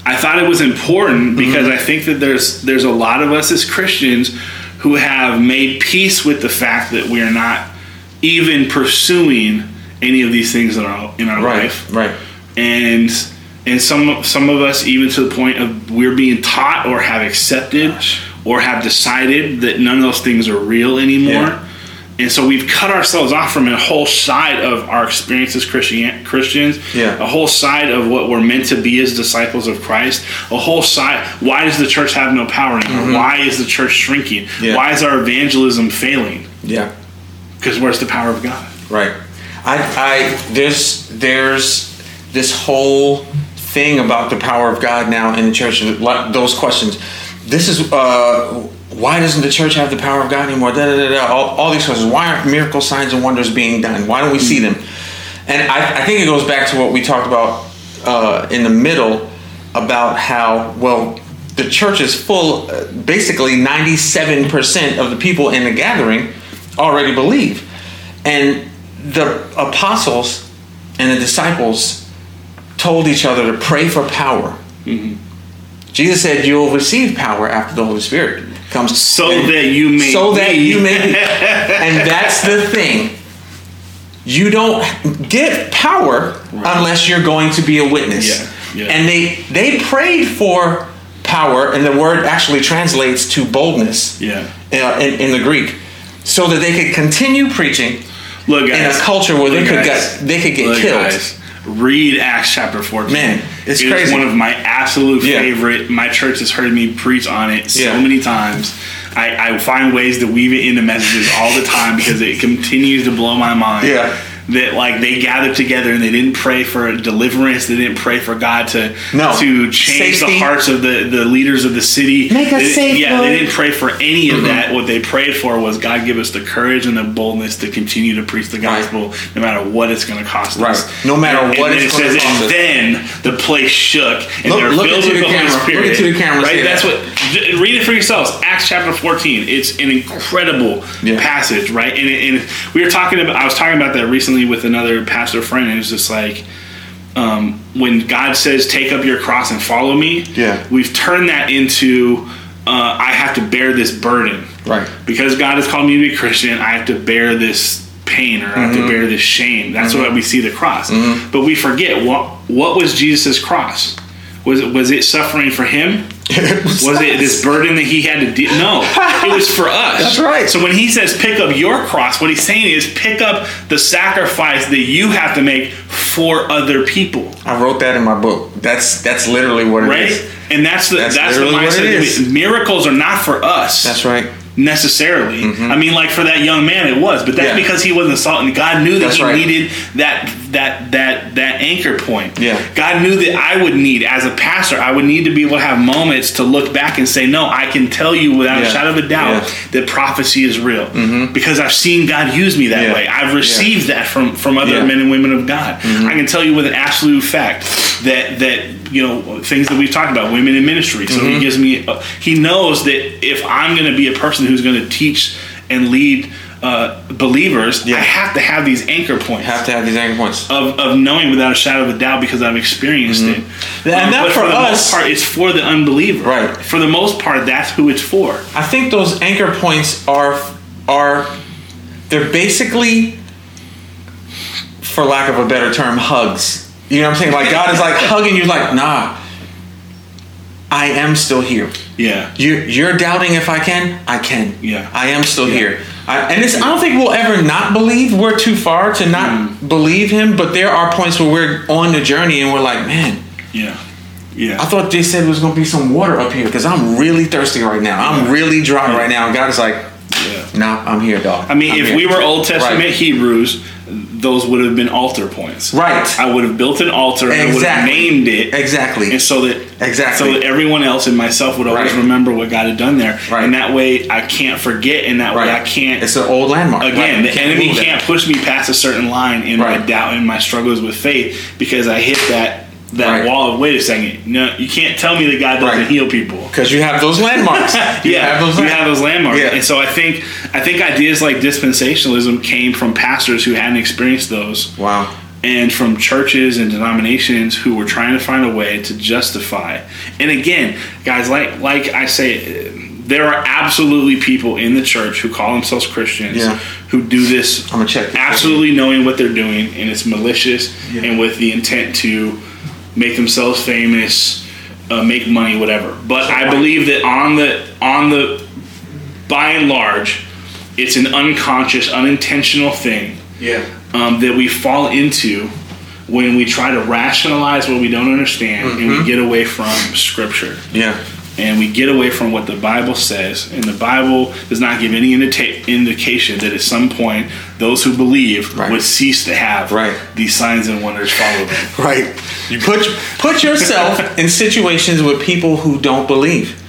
I thought it was important because mm-hmm. I think that there's there's a lot of us as Christians who have made peace with the fact that we are not even pursuing any of these things in our in our Right. life, Right. and and some some of us even to the point of we're being taught or have accepted or have decided that none of those things are real anymore. Yeah. And so we've cut ourselves off from a whole side of our experience as Christian Christians, Yeah. a whole side of what we're meant to be as disciples of Christ, a whole side. Why does the church have no power anymore? Why is the church shrinking? Mm-hmm. Yeah. Why is our evangelism failing? Yeah. Because where's the power of God? Right. I, I there's there's this whole thing about the power of God now in the church. Those questions. This is uh, why doesn't the church have the power of God anymore? Da, da, da, da. All, all these questions. Why aren't miracle signs and wonders being done? Why don't we see them? And I, I think it goes back to what we talked about uh, in the middle about how well the church is full. Uh, basically, ninety-seven percent of the people in the gathering already believe, and the apostles and the disciples told each other to pray for power. Jesus said, "You'll receive power after the Holy Spirit comes." So And- that you may so that you may, be. and that's the thing. You don't get power unless you're going to be a witness. Yeah, yeah. And they they prayed for power, and the word actually translates to boldness. Yeah. uh, in, in the Greek, so that they could continue preaching Look, in a culture where they could guys. get they could get Look, killed. guys, read Acts chapter 14. Man, it's It crazy. one of my absolute Yeah. favorite. My church has heard me preach on it so Yeah. many times. I, I find ways to weave it into messages all the time because it continues to blow my mind. Yeah. That like they gathered together and they didn't pray for deliverance. They didn't pray for God to No. to change Safety. the hearts of the, the leaders of the city. Make us They- safe, Yeah, Lord. they didn't pray for any of mm-hmm. that. What they prayed for was God give us the courage and the boldness to continue to preach the Right. gospel, no matter what it's going to cost Right. us. No matter And- what and it's it gonna says, cost and us. then the place shook, and Look- they're look filled with the the Holy camera. Look Spirit. into the camera Right? That's that. what. Read it for yourselves. Acts chapter 14. It's an incredible Yeah. passage, right? And, and we were talking about, I was talking about that recently with another pastor friend, was just like, um, when God says, take up your cross and follow me, Yeah. we've turned that into, uh, I have to bear this burden. Right. Because God has called me to be a Christian, I have to bear this pain or I have to bear this shame. That's why we see the cross. But we forget what what was Jesus' cross? Was it was it suffering for him? Was it this burden that he had to deal? No, it was for us. That's right. So when he says pick up your cross, what he's saying is pick up the sacrifice that you have to make for other people, I wrote that in my book. That's that's literally what it is. right? And that's the That's that's, the mindset. it is. miracles are not for us That's right. Necessarily. I mean, like for that young man, it was, but that's Mm-hmm. Yeah. because he wasn't salt, and God knew that That's he right. needed that that that that anchor point. Yeah. God knew that I would need, as a pastor, I would need to be able to have moments to look back and say, "No, I can tell you without Yeah. a shadow of a doubt Yeah. Mm-hmm. that prophecy is real because I've seen God use me that way. I've received that from from other. Mm-hmm. men and women of God. I can tell you with an absolute fact that that you know things that we've talked about, women in ministry. So Mm-hmm. he gives me, uh, he knows that if I'm going to be a person who's going to teach and lead uh, believers, Yeah. I have to have these anchor points. Have to have these anchor points. of, of knowing without a shadow of a doubt because I've experienced it. Mm-hmm. And Um, that but for the us- most part, it's for the unbeliever. Right. For the most part, that's who it's for. I think those anchor points are are they're basically for lack of a better term hugs. You know what I'm saying? Like God is like hugging you like, "Nah. I am still here. Yeah. You you're doubting if I can? I can. Yeah. I am still Yeah. here. I, and it's, I don't think we'll ever not believe. We're too far to not Mm. believe him, but there are points where we're on the journey and we're like, "Man, Yeah. Yeah. I thought they said there was going to be some water up here because I'm really thirsty right now. I'm really dry right now." And God is like, yeah. "Nah, I'm here, dog." I mean, I'm if here." we were Old Testament Right. Hebrews, those would have been altar points. Right. I would have built an altar and I would have Exactly. named it. Exactly. And so that Exactly. so that everyone else and myself would always Right. remember what God had done there. Right. And that way I can't forget and that way I can't It's an old landmark. Again, Right. the enemy can't push me past a certain line in my doubt and my struggles with faith because I hit that that Right. wall of wait a second. No, you can't tell me that God doesn't Right. heal people. because you have those landmarks. You yeah, have those you have those landmarks, Yeah. and so I think I think ideas like dispensationalism came from pastors who hadn't experienced those, Wow. and from churches and denominations who were trying to find a way to justify. And again, guys, like like I say, there are absolutely people in the church who call themselves Christians Yeah. who do this I'm gonna check. absolutely knowing what they're doing and it's malicious Yeah. and with the intent to make themselves famous uh, make money whatever but i believe that on the on the by and large it's an unconscious unintentional thing Yeah. um, that we fall into when we try to rationalize what we don't understand and Mm-hmm. we get away from scripture Yeah. And we get away from what the Bible says. And the Bible does not give any indication that at some point those who believe Right. would cease to have Right. these signs and wonders follow them. Right. You put put yourself in situations with people who don't believe,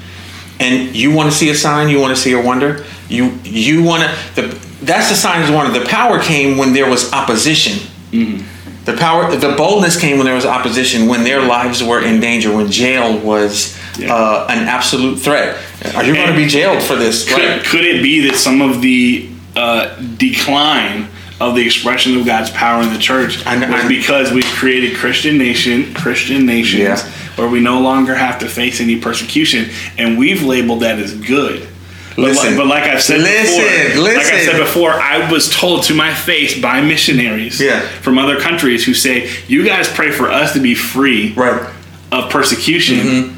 and you want to see a sign. You want to see a wonder. You you want to. The that's the signs of wonder. The power came when there was opposition. Mm-hmm. The power, the boldness came when there was opposition, when their lives were in danger, when jail was Yeah. uh, an absolute threat. Are you going to be jailed for this? Could, Right. could it be that some of the uh, decline of the expression of God's power in the church I was I- because we've created Christian nation, Christian nations, Yeah. where we no longer have to face any persecution, and we've labeled that as good. But Listen. like, but like I've said Listen, before, like I said before, I was told to my face by missionaries Yeah. from other countries who say, "You guys pray for us to be free Right. of persecution."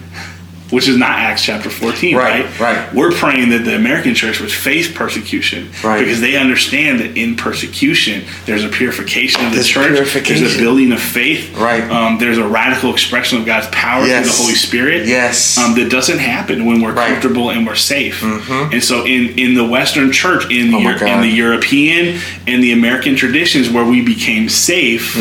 Which is not Acts chapter 14, Mm-hmm. Right, right? right. We're praying that the American church would face persecution Right. because they understand that in persecution there's a purification of the There's church, there's a building of faith, Right. Um, there's a radical expression of God's power Yes. through the Holy Spirit, Yes. um, that doesn't happen when we're Right. comfortable and we're safe. And so in in the Western church, in the Oh Euro- in the European and the American traditions where we became safe.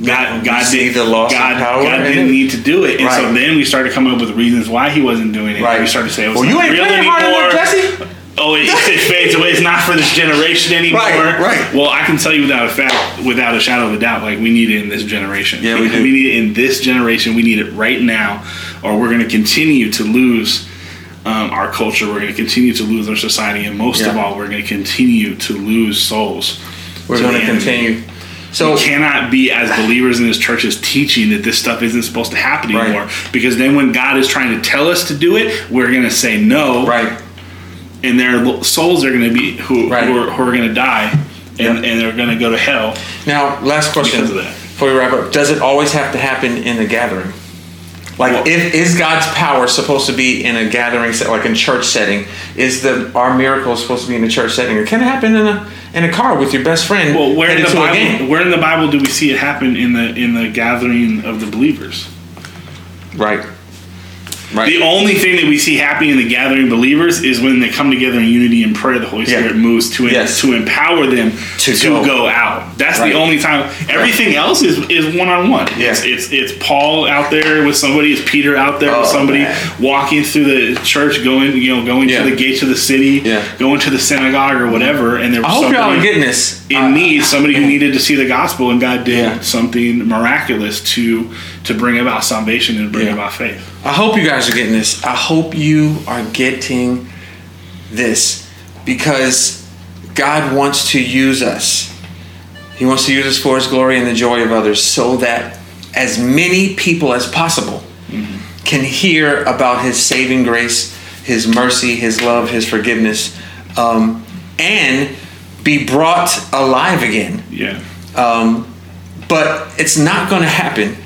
God, God, see did, the loss God, power God didn't need to do it, and so then we started coming up with reasons why He wasn't doing it. Right. We started to say, "It Well, you ain't real praying hard anymore." enough, Jesse. oh, it, it fades away. It's not for this generation anymore. Right, right. Well, I can tell you without a fact, without a shadow of a doubt, like we need it in this generation. Yeah, we do. We need it in this generation. We need it right now, or we're going to continue to lose um, our culture. We're going to continue to lose our society, and most of all, we're going to continue to lose souls. We're going to continue. So we cannot be as believers in this churches teaching that this stuff isn't supposed to happen Right. anymore. Because then when God is trying to tell us to do it, we're going to say no, right, and their souls are going to be who, Right. who are, who are going to die, and, Yep. and they're going to go to hell. now last question before we wrap up: Does it always have to happen in the gathering? Like, if, is God's power supposed to be in a gathering, set, like in church setting? Is the our miracle supposed to be in a church setting, or can it happen in a in a car with your best friend Well, where in the Bible? Where in the Bible do we see it happen in the in the gathering of the believers? Right, right. The only thing that we see happening in the gathering believers is when they come together in unity and prayer. The Holy Yeah. Spirit moves to Yes. to empower them To to, go. go. out. That's Right. the only time. Everything else is is one on one. Yes, It's, it's Paul out there with somebody. It's Peter out there Oh, with somebody man. walking through the church, going you know going Yeah. to the gates of the city, Yeah. going to the synagogue or whatever. And there was I hope y'all are getting this. In Uh, need, somebody who needed to see the gospel, and God did Yeah. something miraculous to to bring about salvation and bring Yeah. about faith. I hope you guys are getting this. I hope you are getting this because God wants to use us. He wants to use us for His glory and the joy of others so that as many people as possible can hear about His saving grace, His mercy, His love, His forgiveness, um, and be brought alive again. Yeah. Um, but it's not going to happen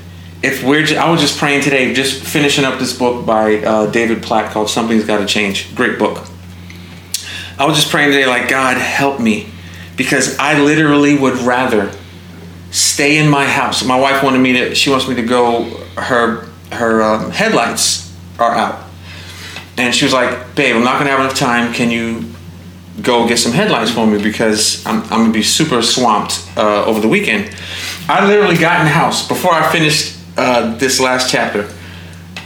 if we're. Just, I was just praying today, just finishing up this book by uh, David Platt called "Something's Got to Change." Great book. I was just praying today, like God help me, because I literally would rather stay in my house. My wife wanted me to. She wants me to go. Her her um, headlights are out, and she was like, "Babe, I'm not gonna have enough time. Can you go get some headlines for me because I'm, I'm gonna be super swamped uh, over the weekend. I literally got in the house before I finished uh, this last chapter,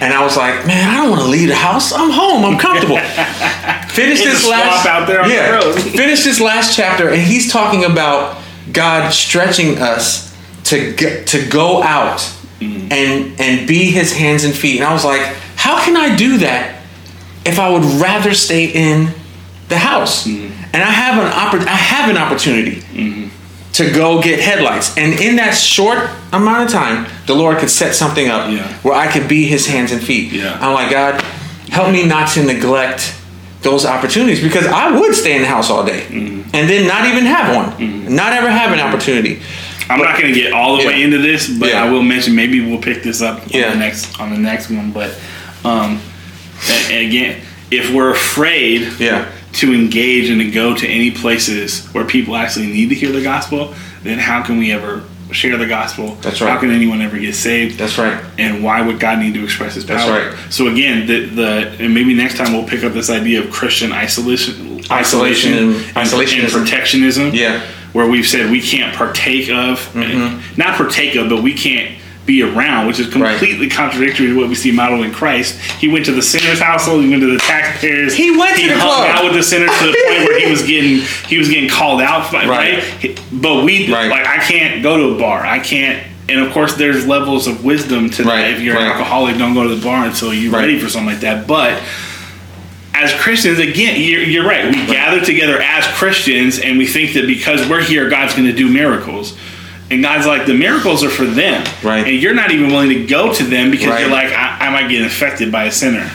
and I was like, man, I don't want to leave the house. I'm home. I'm comfortable. Finish this last out there on the yeah. road. finish this last chapter, and he's talking about God stretching us to get, to go out Mm-hmm. and and be His hands and feet. And I was like, how can I do that if I would rather stay in the house? Mm-hmm. And I have an oppor- I have an opportunity to go get headlights. And in that short amount of time, the Lord could set something up Yeah. where I could be His hands and feet. Yeah. I'm like, God, help me not to neglect those opportunities because I would stay in the house all day Mm-hmm. and then not even have one, not ever have an opportunity. I'm not going to get all the way into this, but Yeah. I will mention maybe we'll pick this up on Yeah. the next on the next one. But um, and, and again, if we're afraid Yeah. To engage and to go to any places where people actually need to hear the gospel, then how can we ever share the gospel? That's right. How can anyone ever get saved? That's right. and why would God need to express His power? That's right. So again, the the and maybe next time we'll pick up this idea of Christian isolation, Isolation and- and, and protectionism. Yeah. where we've said we can't partake of, Mm-hmm. not partake of, but we can't be around, which is completely contradictory to what we see modeled in Christ. He went to the sinner's household. He went to the taxpayers. He went to the hung club. out with the sinners to the point where he was getting he was getting called out. Right. Right. But we Right. like I can't go to a bar. I can't. And of course, there's levels of wisdom to Right, that. If you're right. an alcoholic, don't go to the bar until you're Right. ready for something like that. But as Christians, again, you're, you're right. We gather together as Christians, and we think that because we're here, God's going to do miracles. And God's like, the miracles are for them. Right. And you're not even willing to go to them because Right. you're like, I, I might get infected by a sinner.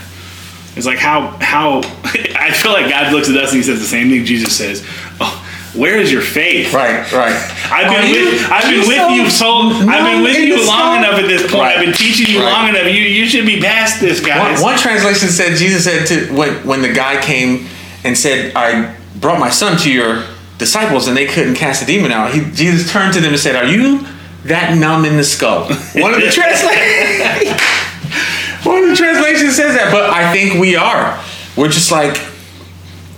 It's like how how I feel like God looks at us and he says the same thing Jesus says. Oh, where is your faith? Right, right. I've been Are you- with I've been you with so you so I've been with you long soul? enough at this point. Right. I've been teaching you Right. long enough. You you should be past this, guys. One, one translation said Jesus said to when when the guy came and said, "I brought my son to your disciples and they couldn't cast the demon out." He, Jesus turned to them and said, "Are you that numb in the skull?" One of the translations. one of the translations says that, but I think we are. We're just like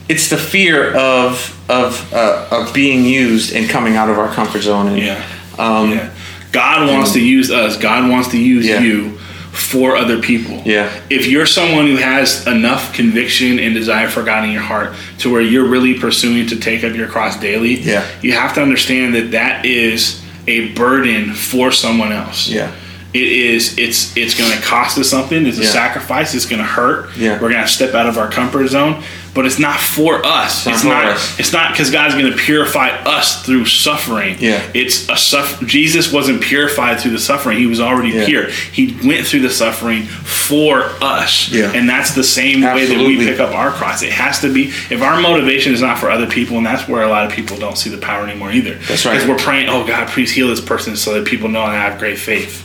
it's the fear of of uh, of being used and coming out of our comfort zone. And, Yeah. Um, yeah. God wants to use us. God wants to use Yeah. you for other people. Yeah. If you're someone who has enough conviction and desire for God in your heart to where you're really pursuing to take up your cross daily, Yeah. you have to understand that that is a burden for someone else. Yeah. It is. It's. It's going to cost us something. It's a Yeah. sacrifice. It's going to hurt. Yeah. We're going to step out of our comfort zone. But it's not for us. not It's for not. us. It's not because God's going to purify us through suffering. Yeah. It's a suff- Jesus wasn't purified through the suffering. He was already Yeah. pure. He went through the suffering for us. Yeah. And that's the same way that we pick up our cross. It has to be. If our motivation is not for other people, and that's where a lot of people don't see the power anymore either. That's right. Because we're praying, oh God, please heal this person so that people know I have great faith.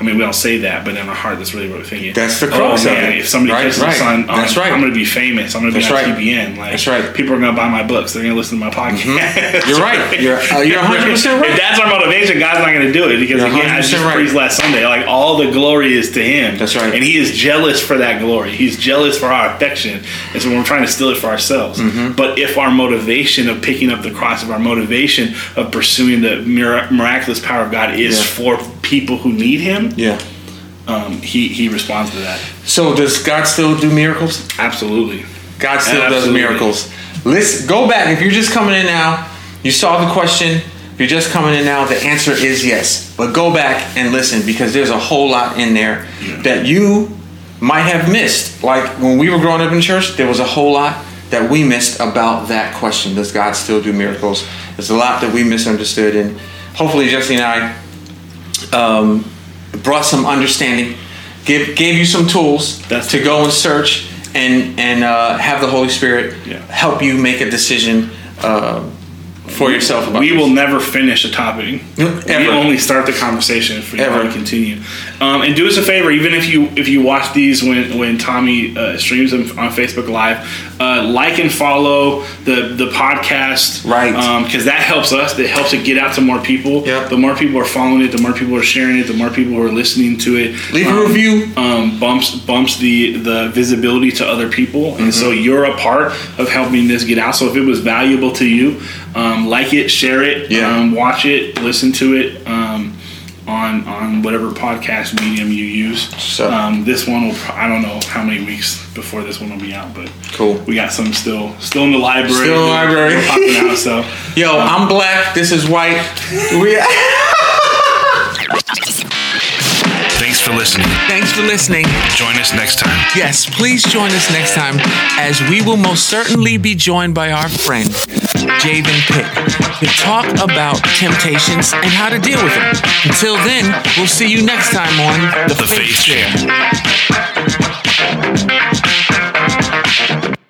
I mean, we don't say that, but in our heart, that's really what we're thinking. That's the crux oh, of man, it. If somebody Right, catches right. on, on That's right. I'm going to be famous. I'm going to be on right. TBN. Like, That's right. People are going to buy my books. They're going to listen to my podcast. You're right. You're uh, you're 100 percent right. If that's our motivation, God's not going to do it because You're again, I just right. preached last Sunday. Like all the glory is to Him. That's right. And He is jealous for that glory. He's jealous for our affection, and so we're trying to steal it for ourselves. Mm-hmm. But if our motivation of picking up the cross, of our motivation of pursuing the mir- miraculous power of God is Yeah. for people who need Him, Yeah. um, He He responds to that. So does God still do miracles? Absolutely. God still does miracles. Let's go back. If you're just coming in now, you saw the question. If you're just coming in now, the answer is yes. But go back and listen because there's a whole lot in there that you might have missed. Like when we were growing up in church, there was a whole lot that we missed about that question. Does God still do miracles? There's a lot that we misunderstood, and hopefully Jesse and I um, brought some understanding, give gave you some tools That's to go and search and and uh, have the Holy Spirit Yeah. help you make a decision uh, for yourself. About We will never finish a topic. Ever. We only start the conversation if we Ever. continue. Um, and do us a favor, even if you if you watch these when when Tommy uh, streams them on Facebook Live, uh, like and follow the the podcast, Right. Because that helps us. That helps it get out to more people. Yep. The more people are following it, the more people are sharing it, the more people are listening to it. Leave a Um, review. um, bumps bumps the the visibility to other people, and so Mm-hmm. you're a part of helping this get out. So if it was valuable to you, um, like it, share it, Yeah. um, watch it, listen to it um, on on whatever podcast medium you use. So- um, this one will I don't know how many weeks before this one will be out, but Cool. We got some still still in the library. Still in the library. popping out. So Yo, I'm black. This is white. We. Thanks for listening. Thanks for listening. Join us next time. Yes, please join us next time as we will most certainly be joined by our friend, Javen Pitt, to talk about temptations and how to deal with them. Until then, we'll see you next time on The, The Faith Faith Chair.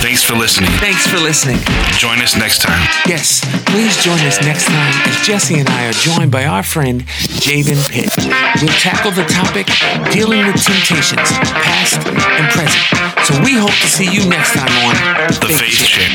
Thanks for listening. Thanks for listening. Join us next time. Yes, please join us next time as Jesse and I are joined by our friend Javen Pitt. We'll tackle the topic dealing with temptations, past and present. So we hope to see you next time on The Faith Chair.